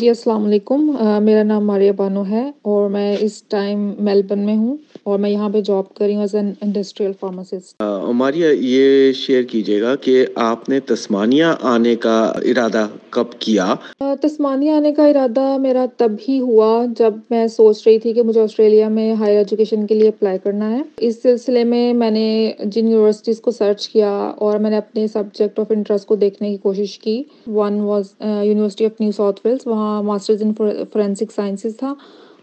جی السلام علیکم۔ میرا نام ماریہ بانو ہے اور میں اس ٹائم میلبن میں ہوں اور میں یہاں پہ جاب کر رہی ہوں as an industrial pharmacist. Maria یہ شیئر کیجیے گا کہ آپ نے تسمانیہ آنے کا ارادہ کب کیا؟ تسمانیہ آنے کا ارادہ میرا تب ہی ہوا جب میں سوچ رہی تھی کہ مجھے آسٹریلیا میں ہائر ایجوکیشن کے لیے اپلائی کرنا ہے۔ اس سلسلے میں میں نے جن یونیورسٹیز کو سرچ کیا اور میں نے اپنے سبجیکٹ آف انٹرسٹ کو دیکھنے کی کوشش کی۔ One was university of new south wales وہاں ماسٹرز ان فورینسک سائنسز تھا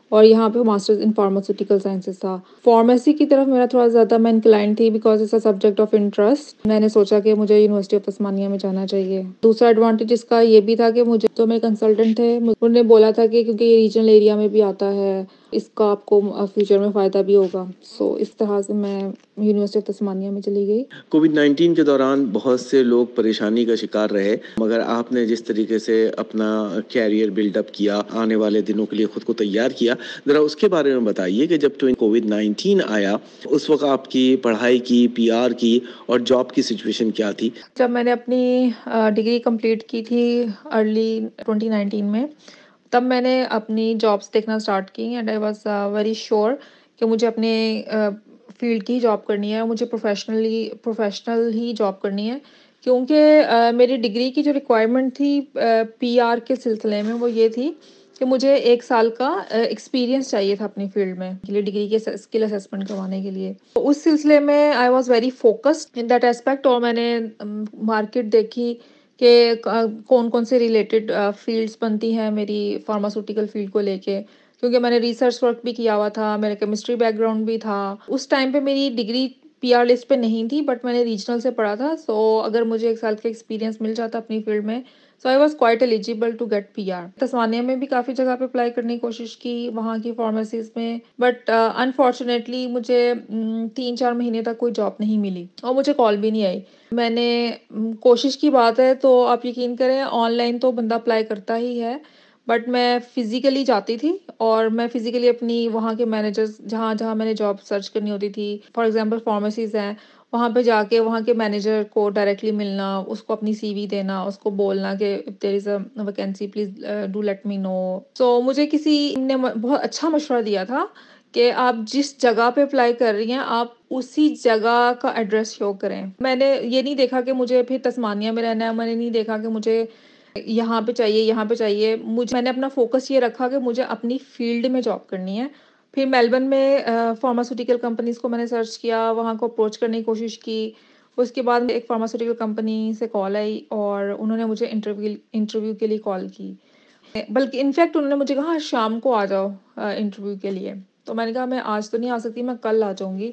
اور یہاں پہ ماسٹرز ان فارماسیوٹیکل سائنسز تھا۔ فارمیسی کی طرف میرا تھوڑا زیادہ میں انکلائن تھی because it's a subject of interest میں نے سوچا کہ مجھے یونیورسٹی آف تسمانیہ میں جانا چاہیے۔ دوسرا ایڈوانٹیج اس کا یہ بھی تھا کہ مجھے جو میرے کنسلٹنٹ تھے۔ انہوں نے بولا تھا کہ کیونکہ یہ ریجنل ایریا میں بھی آتا ہے۔ اس کا آپ کو فیوچر میں فائدہ بھی ہوگا. سو اس طرح سے میں یونیورسٹی آف تسمانیہ میں چلی گئی. کووڈ نائنٹین کے دوران بہت سے لوگ پریشانی کا شکار رہے مگر آپ نے جس طریقے سے اپنا کیریئر بلڈ اپ کیا آنے والے دنوں کے لیے خود کو تیار کیا ذرا اس کے بارے میں بتائیے کہ جب کووڈ نائنٹین آیا اس وقت آپ کی پڑھائی کی پی آر کی اور جاب کی سچویشن کیا تھی؟ جب میں نے اپنی ڈگری کمپلیٹ کی تھی ارلی ٹوینٹی نائنٹین میں تب میں نے اپنی جابس دیکھنا اسٹارٹ کی and I was very sure کہ مجھے اپنے uh, فیلڈ کی ہی جاب کرنی ہے مجھے پروفیشنلی پروفیشنل ہی جاب کرنی ہے کیونکہ uh, میری ڈگری کی جو ریکوائرمنٹ تھی uh, پی آر کے سلسلے میں وہ یہ تھی کہ مجھے ایک سال کا ایکسپیرئنس چاہیے تھا اپنی فیلڈ میں کے لیے ڈگری کے اسکل اسسمنٹ کروانے کے لیے تو اس سلسلے میں I was very focused in that aspect اور میں نے um, مارکیٹ دیکھی کہ کون کون سے ریلیٹڈ فیلڈس بنتی ہیں میری فارماسیوٹیکل فیلڈ کو لے کے. کیونکہ میں نے ریسرچ ورک بھی کیا ہوا تھا، میرا کیمسٹری بیک گراؤنڈ بھی تھا. اس ٹائم پہ میری ڈگری پی آر لسٹ پہ نہیں تھی بٹ میں نے ریجنل سے پڑھا تھا سو اگر مجھے ایک سال کا ایکسپیرینس مل جاتا اپنی فیلڈ میں so I was quite eligible to get P R Tasmania میں بھی کافی جگہ پہ اپلائی کرنے کی کوشش کی، وہاں کی فارمیسیز میں بٹ انفارچونیٹلی uh, مجھے تین چار مہینے تک کوئی جاب نہیں ملی، اور مجھے کال بھی نہیں آئی. میں نے کوشش کی بات ہے تو آپ یقین کریں آن لائن تو بندہ اپلائی کرتا ہی ہے بٹ میں فزیکلی جاتی تھی اور میں فزیکلی اپنی وہاں کے مینیجرس جہاں جہاں میں نے جاب سرچ کرنی ہوتی تھی فار ایگزامپل فارمیسیز ہیں، وہاں پہ جا کے، وہاں کے مینیجر کو ڈائریکٹلی ملنا، اس کو اپنی سی وی دینا، اس کو بولنا کہ there is a vacancy please do let me know so مجھے کسی، نے بہت اچھا مشورہ دیا تھا کہ آپ جس جگہ پہ اپلائی کر رہی ہیں، آپ اسی جگہ کا ایڈریس شو کریں۔ میں نے یہ نہیں دیکھا کہ مجھے پھر تسمانیہ میں رہنا ہے، میں نے نہیں دیکھا کہ مجھے یہاں پہ چاہیے، یہاں پہ چاہیے۔ مجھے، میں نے اپنا فوکس یہ رکھا کہ مجھے اپنی فیلڈ میں جاب کرنی ہے۔ پھر میلبرن میں فارماسوٹیکل کمپنیز کو میں نے سرچ کیا، وہاں کو اپروچ کرنے کی کوشش کی۔ اس کے بعد ایک فارماسوٹیکل کمپنی سے کال آئی اور انہوں نے مجھے انٹرویو انٹرویو کے لیے کال کی۔ بلکہ انفیکٹ انہوں نے مجھے کہا ہاں، شام کو آ جاؤ انٹرویو کے لیے۔ تو میں نے کہا، میں آج تو نہیں آ سکتی، میں کل آ جاؤں گی۔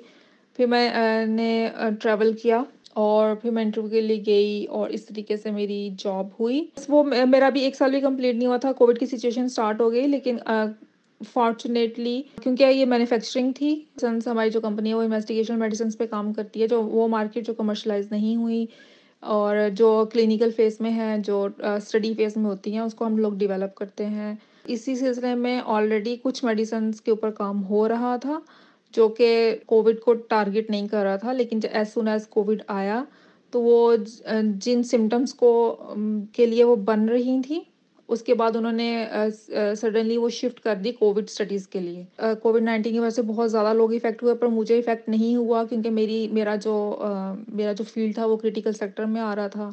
پھر میں نے ٹریول کیا۔ اور پھر میں انٹرویو کے لیے گئی اور اس طریقے سے میری جاب ہوئی۔ وہ میرا بھی ایک سال بھی کمپلیٹ نہیں ہوا تھا۔ کووڈ کی سچویشن اسٹارٹ ہو گئی، لیکن فارچونیٹلی کیونکہ یہ مینوفیکچرنگ تھی۔ سنس ہماری جو کمپنی ہے وہ انویسٹیگیشن میڈیسنس پہ کام کرتی ہے، جو وہ مارکیٹ جو کمرشلائز نہیں ہوئی اور جو کلینکل فیز میں ہے جو اسٹڈی فیز میں ہوتی ہیں، اس کو ہم لوگ ڈیولپ کرتے ہیں۔ اسی سلسلے میں آلریڈی کچھ میڈیسنس کے اوپر کام ہو رہا تھا۔ جو کہ کووڈ کو ٹارگیٹ نہیں کر رہا تھا، لیکن ایز سون ایز کووڈ آیا تو وہ جن سمٹمس کو کے لیے وہ بن رہی تھیں، اس کے بعد انہوں نے سڈنلی وہ شفٹ کر دی کووڈ اسٹڈیز کے لیے۔ کووڈ نائنٹین کی وجہ سے بہت زیادہ لوگ افیکٹ ہوئے، پر مجھے افیکٹ نہیں ہوا کیونکہ میری، میرا جو میرا جو فیلڈ تھا وہ کریٹیکل سیکٹر میں آ رہا تھا۔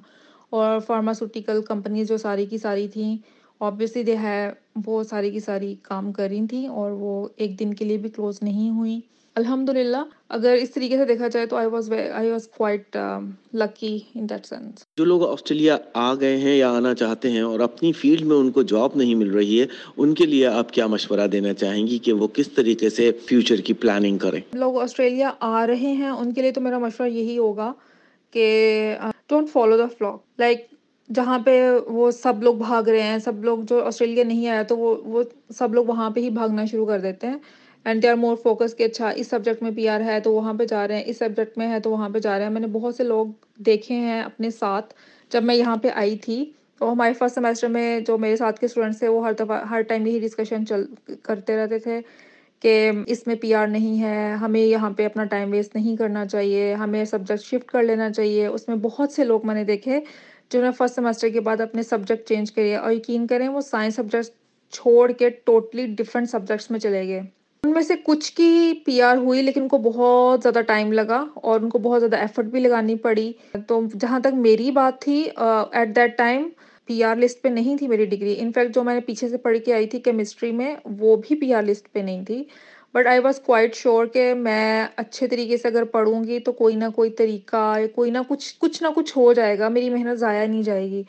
اور فارماسوٹیکل کمپنیز جو ساری کی ساری تھیں اوبویسلی دے ہے وہ ساری کی ساری کام کر رہی تھیں اور وہ ایک دن کے لیے بھی کلوز نہیں ہوئیں۔ الحمد للہ اگر اس طریقے سے دیکھا جائے تو I was I was quite lucky in that sense جو لوگ آسٹریلیا آ گئے ہیں یا آنا چاہتے ہیں اور اپنی فیلڈ میں ان کو جاب نہیں مل رہی ہے ان کے لیے آپ کیا مشورہ دینا چاہیں گی کہ وہ کس طریقے سے فیوچر کی پلاننگ کریں؟ لوگ آسٹریلیا آ رہے ہیں ان کے لیے تو میرا مشورہ یہی ہوگا کہ don't follow the flock like جہاں پہ وہ سب لوگ بھاگ رہے ہیں، سب لوگ جو آسٹریلیا نہیں آیا تو وہ وہ سب لوگ وہاں پہ ہی بھاگنا شروع کر دیتے ہیں۔ And they are more focus کہ اچھا اس سبجیکٹ میں پی آر ہے تو وہاں پہ جا رہے ہیں، اس سبجیکٹ میں ہے تو وہاں پہ جا رہے ہیں۔ میں نے بہت سے لوگ دیکھے ہیں اپنے ساتھ جب میں یہاں پہ آئی تھی۔ تو ہمارے فرسٹ سیمسٹر میں جو میرے ساتھ کے اسٹوڈنٹس تھے، وہ ہر دفعہ، ہر ٹائم یہی ڈسکشن چل، کرتے رہتے تھے کہ اس میں پی آر نہیں ہے، ہمیں یہاں پہ اپنا ٹائم ویسٹ نہیں کرنا چاہیے، ہمیں سبجیکٹ شفٹ کر لینا چاہیے۔ اس میں بہت سے لوگ میں نے دیکھے جنہوں نے فرسٹ سیمسٹر کے بعد اپنے سبجیکٹ چینج کرے اور یقین کریں وہ سائنس سبجیکٹ چھوڑ کے ٹوٹلی ڈفرینٹ سبجیکٹس میں چلے گئے۔ ان میں سے کچھ کی پی آر ہوئی لیکن ان کو بہت زیادہ ٹائم لگا اور ان کو بہت زیادہ ایفرٹ بھی لگانی پڑی۔ تو جہاں تک میری بات تھی at that time P R list پہ نہیں تھی میری ڈگری انفیکٹ جو میں نے پیچھے سے پڑھ کے آئی تھی کیمسٹری میں، وہ بھی پی آر لسٹ پہ نہیں تھی۔ But I was quite sure کہ میں اچھے طریقے سے اگر پڑھوں گی تو کوئی نہ کوئی طریقہ کوئی نہ کچھ کچھ نہ کچھ ہو جائے گا، میری محنت ضائع نہیں جائے گی۔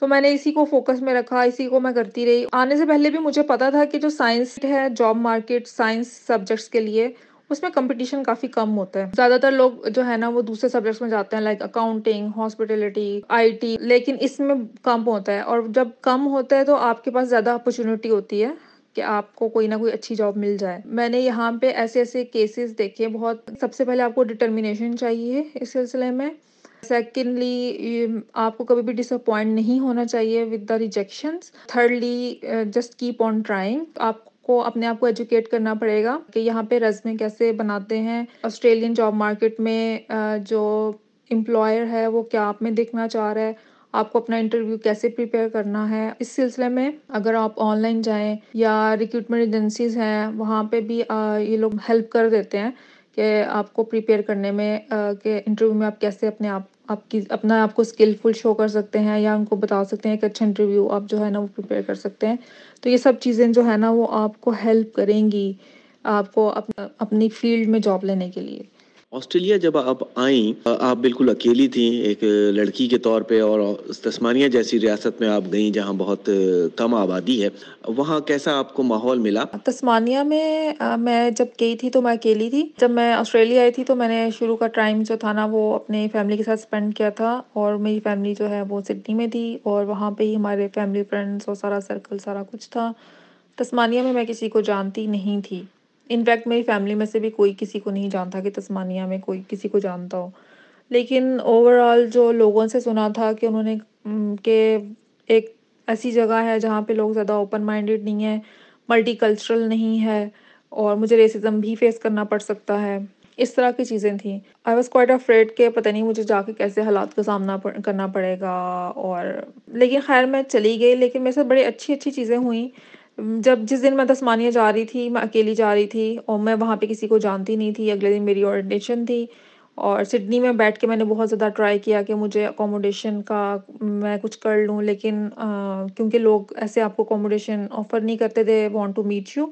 تو میں نے اسی کو فوکس میں رکھا، اسی کو میں کرتی رہی۔ آنے سے پہلے بھی مجھے پتا تھا کہ جو سائنس ہے جاب مارکیٹ سائنس سبجیکٹس کے لیے، اس میں کمپٹیشن کافی کم ہوتا ہے۔ زیادہ تر لوگ جو ہے نا، وہ دوسرے سبجیکٹس میں جاتے ہیں like accounting hospitality I T لیکن اس میں کم ہوتا ہے۔ اور جب کم ہوتا ہے تو آپ کے پاس زیادہ اپرچونیٹی ہوتی ہے۔ کہ آپ کو کوئی نہ کوئی اچھی جاب مل جائے۔ میں نے یہاں پہ ایسے ایسے کیسز دیکھے بہت سب سے پہلے آپ کو ڈٹرمینیشن چاہیے اس سلسلے میں۔ سیکنڈلی آپ کو کبھی بھی ڈس اپوائنٹ نہیں ہونا چاہیے with the rejections thirdly just keep on trying آپ کو اپنے آپ کو ایجوکیٹ کرنا پڑے گا کہ یہاں پہ رزمے کیسے بناتے ہیں۔ آسٹریلین جاب مارکیٹ میں جو امپلائر ہے، وہ کیا آپ میں دیکھنا چاہ رہا ہے۔ آپ کو اپنا انٹرویو کیسے پریپیئر کرنا ہے؟ اس سلسلے میں اگر آپ آن لائن جائیں یا ریکروٹمنٹ ایجنسیز ہیں، وہاں پہ بھی یہ لوگ ہیلپ کر دیتے ہیں کہ آپ کو پریپیئر کرنے میں کہ انٹرویو میں آپ کیسے اپنے آپ آپ کی، اپنا آپ کو اسکلفل شو کر سکتے ہیں یا ان کو بتا سکتے ہیں کہ اچھا انٹرویو آپ جو ہے نا وہ پریپیئر کر سکتے ہیں۔ تو یہ سب چیزیں جو ہے نا وہ آپ کو ہیلپ کریں گی، آپ کو اپنی فیلڈ میں جاب لینے کے لیے۔ آسٹریلیا جب آپ آئیں، آپ بالکل اکیلی تھیں، ایک لڑکی کے طور پہ اور تسمانیہ جیسی ریاست میں آپ گئیں جہاں بہت کم آبادی ہے، وہاں کیسا آپ کو ماحول ملا؟ تسمانیہ میں میں جب گئی تھی تو میں اکیلی تھی۔ جب میں آسٹریلیا آئی تھی تو میں نے شروع کا ٹائم جو تھا نا، وہ اپنے فیملی کے ساتھ اسپینڈ کیا تھا اور میری فیملی جو ہے وہ سڈنی میں تھی اور وہاں پہ ہی ہمارے فیملی فرینڈس اور سارا سرکل سارا کچھ تھا۔ تسمانیہ میں میں کسی کو جانتی نہیں تھی۔ انفیکٹ میری فیملی میں سے بھی کوئی کسی کو نہیں جانتا کہ تسمانیہ میں کوئی کسی کو جانتا ہو۔ لیکن اوور آل جو لوگوں سے سنا تھا کہ انہوں نے کہ ایک ایسی جگہ ہے جہاں پہ لوگ زیادہ اوپن مائنڈیڈ نہیں ہیں ملٹی کلچرل نہیں ہے، اور مجھے ریسزم بھی فیس کرنا پڑ سکتا ہے۔ اس طرح کی چیزیں تھیں۔ آئی واز کوائٹ افریڈ کہ پتہ نہیں مجھے جا کے کیسے حالات کا سامنا کرنا پڑے گا اور، لیکن خیر میں چلی گئی، لیکن میرے ساتھ بڑی اچھی اچھی چیزیں ہوئیں۔ جب جس دن میں تسمانیہ جا رہی تھی، میں اکیلی جا رہی تھی اور میں وہاں پہ کسی کو جانتی نہیں تھی، اگلے دن میری اورینٹیشن تھی اور سڈنی میں بیٹھ کے میں نے بہت زیادہ ٹرائی کیا کہ مجھے اکوموڈیشن کا میں کچھ کر لوں، لیکن کیونکہ لوگ ایسے آپ کو اکوموڈیشن آفر نہیں کرتے تھے وانٹ ٹو میٹ یو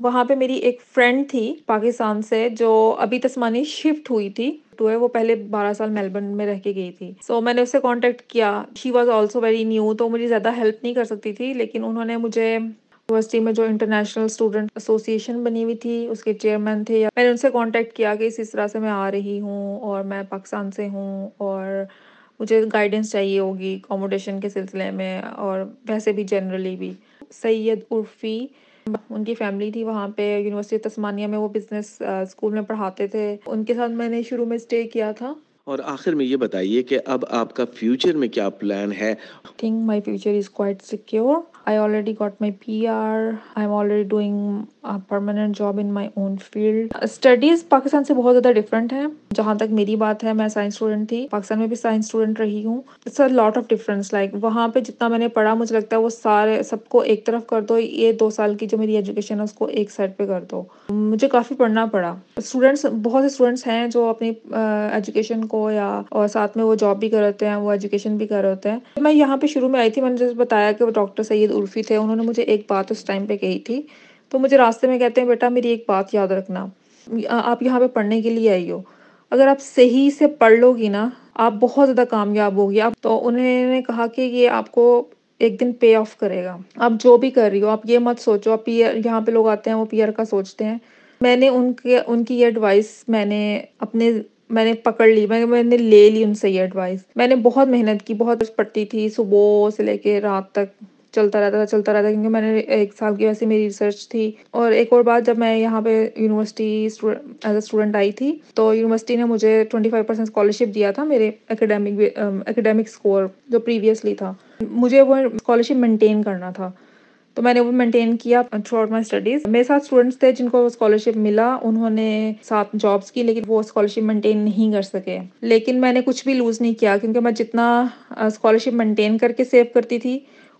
وہاں پہ میری ایک فرینڈ تھی پاکستان سے جو ابھی تسمانی شفٹ ہوئی تھی، تو ہے وہ پہلے بارہ سال میلبرن میں رہ کے گئی تھی۔ سو میں نے اس سے کانٹیکٹ کیا she was also very new تو مجھے زیادہ ہیلپ نہیں کر سکتی تھی، لیکن انہوں نے مجھے یونیورسٹی میں جو انٹرنیشنل اسٹوڈنٹ ایسوسیشن بنی ہوئی تھی، اس کے چیئرمین تھے میں نے ان سے کانٹیکٹ کیا کہ اس طرح سے میں آ رہی ہوں اور میں پاکستان سے ہوں اور مجھے گائیڈنس چاہیے ہوگی اکوموڈیشن کے سلسلے میں اور ویسے بھی جنرلی بھی۔ سید عرفی، ان کی فیملی تھی وہاں پہ یونیورسٹی تسمانیہ میں وہ بزنس اسکول میں پڑھاتے تھے۔ ان کے ساتھ میں نے شروع میں اسٹے کیا تھا۔ اور آخر میں یہ بتائیے کہ اب آپ کا فیوچر میں کیا پلان ہے؟ Think my future is quite secure I already got my P R I am already doing permanent job in my own field studies Pakistan سے بہت زیادہ ڈفرینٹ ہے جہاں تک میری بات ہے، میں سائنس اسٹوڈنٹ تھی۔ پاکستان میں بھی سائنس اسٹوڈنٹ رہی ہوں۔ It's a lot of difference like وہاں پہ جتنا میں نے پڑھا، مجھے لگتا ہے وہ سارے، سب کو ایک طرف کر دو۔ یہ دو سال کی جو میری ایجوکیشن ہے، اس کو ایک سائڈ پہ کر دو۔ مجھے کافی پڑھنا پڑا۔ اسٹوڈینٹس بہت سے اسٹوڈینٹس ہیں جو اپنی ایجوکیشن کو یا، اور ساتھ میں وہ جاب بھی کر ہوتے ہیں، وہ ایجوکیشن بھی کر ہوتے ہیں۔ میں یہاں پہ شروع میں آئی تھی، میں نے جیسے بتایا کہ وہ ڈاکٹر سید عرفی تھے۔ انہوں نے مجھے ایک بات اس ٹائم پہ کہی تھی۔ تو مجھے راستے میں کہتے ہیں، بیٹا، میری ایک بات یاد رکھنا۔ آپ یہاں پہ پڑھنے کے لیے آئی ہو۔ اگر آپ صحیح سے پڑھ لو گی نا، آپ بہت زیادہ کامیاب ہوگی آپ تو انہوں نے کہا کہ یہ آپ کو ایک دن پے آف کرے گا۔ آپ جو بھی کر رہی ہو، آپ یہ مت سوچو۔ آپ پی یہاں پہ لوگ آتے ہیں، وہ پی آر کا سوچتے ہیں۔ میں نے ان کے ان کی یہ ایڈوائس میں نے اپنے میں نے پکڑ لی۔ میں نے لے لی ان سے یہ ایڈوائس میں نے بہت محنت کی، بہت پڑھتی تھی۔ صبح سے لے کے رات تک۔ چلتا رہتا تھا، چلتا رہتا کیونکہ میں نے ایک سال کی ویسے میری ریسرچ تھی۔ اور ایک اور بات، جب میں یہاں پہ یونیورسٹی ایز اے اسٹوڈنٹ آئی تھی، تو یونیورسٹی نے مجھے ٹوئنٹی فائیو پرسینٹ اسکالرشپ دیا تھا میرے اکیڈیمک اکیڈیمک اسکور جو پریویسلی تھا۔ مجھے وہ اسکالرشپ مینٹین کرنا تھا۔ تو میں نے وہ مینٹین کیا تھرو آؤٹ مائی اسٹڈیز میرے ساتھ اسٹوڈنٹس تھے جن کو اسکالرشپ ملا، انہوں نے ساتھ جابس کی، لیکن وہ اسکالرشپ مینٹین نہیں کر سکے۔ لیکن میں نے کچھ بھی لوز نہیں کیا، کیونکہ میں جتنا اسکالرشپ مینٹین کر کے سیو کرتی تھی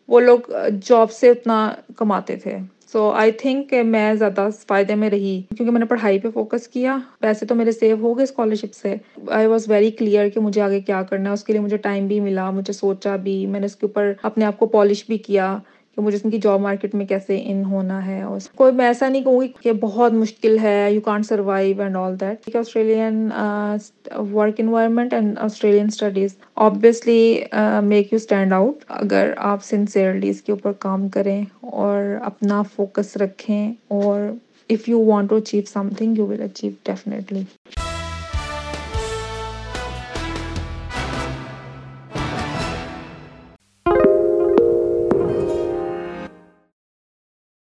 وہ لوگ جاب سے اتنا کماتے تھے. سو آئی تھنک کہ میں زیادہ فائدے میں رہی کیونکہ میں نے پڑھائی پہ فوکس کیا. پیسے تو میرے سیو ہو گئے اسکالرشپ سے. آئی واز ویری کلیئر کہ مجھے آگے کیا کرنا ہے. اس کے لیے مجھے ٹائم بھی ملا. مجھے سوچا بھی. میں نے اس کے اوپر اپنے آپ کو پالش بھی کیا. کہ مجھے اس کی جاب مارکیٹ میں کیسے ان ہونا ہے اور کوئی میں ایسا نہیں کہوں گی کہ بہت مشکل ہے you can't survive and all that Australian work environment and Australian studies obviously make you stand out اگر آپ سنسیئرلی اس کے اوپر کام کریں اور اپنا فوکس رکھیں اور if you want to achieve something you will achieve definitely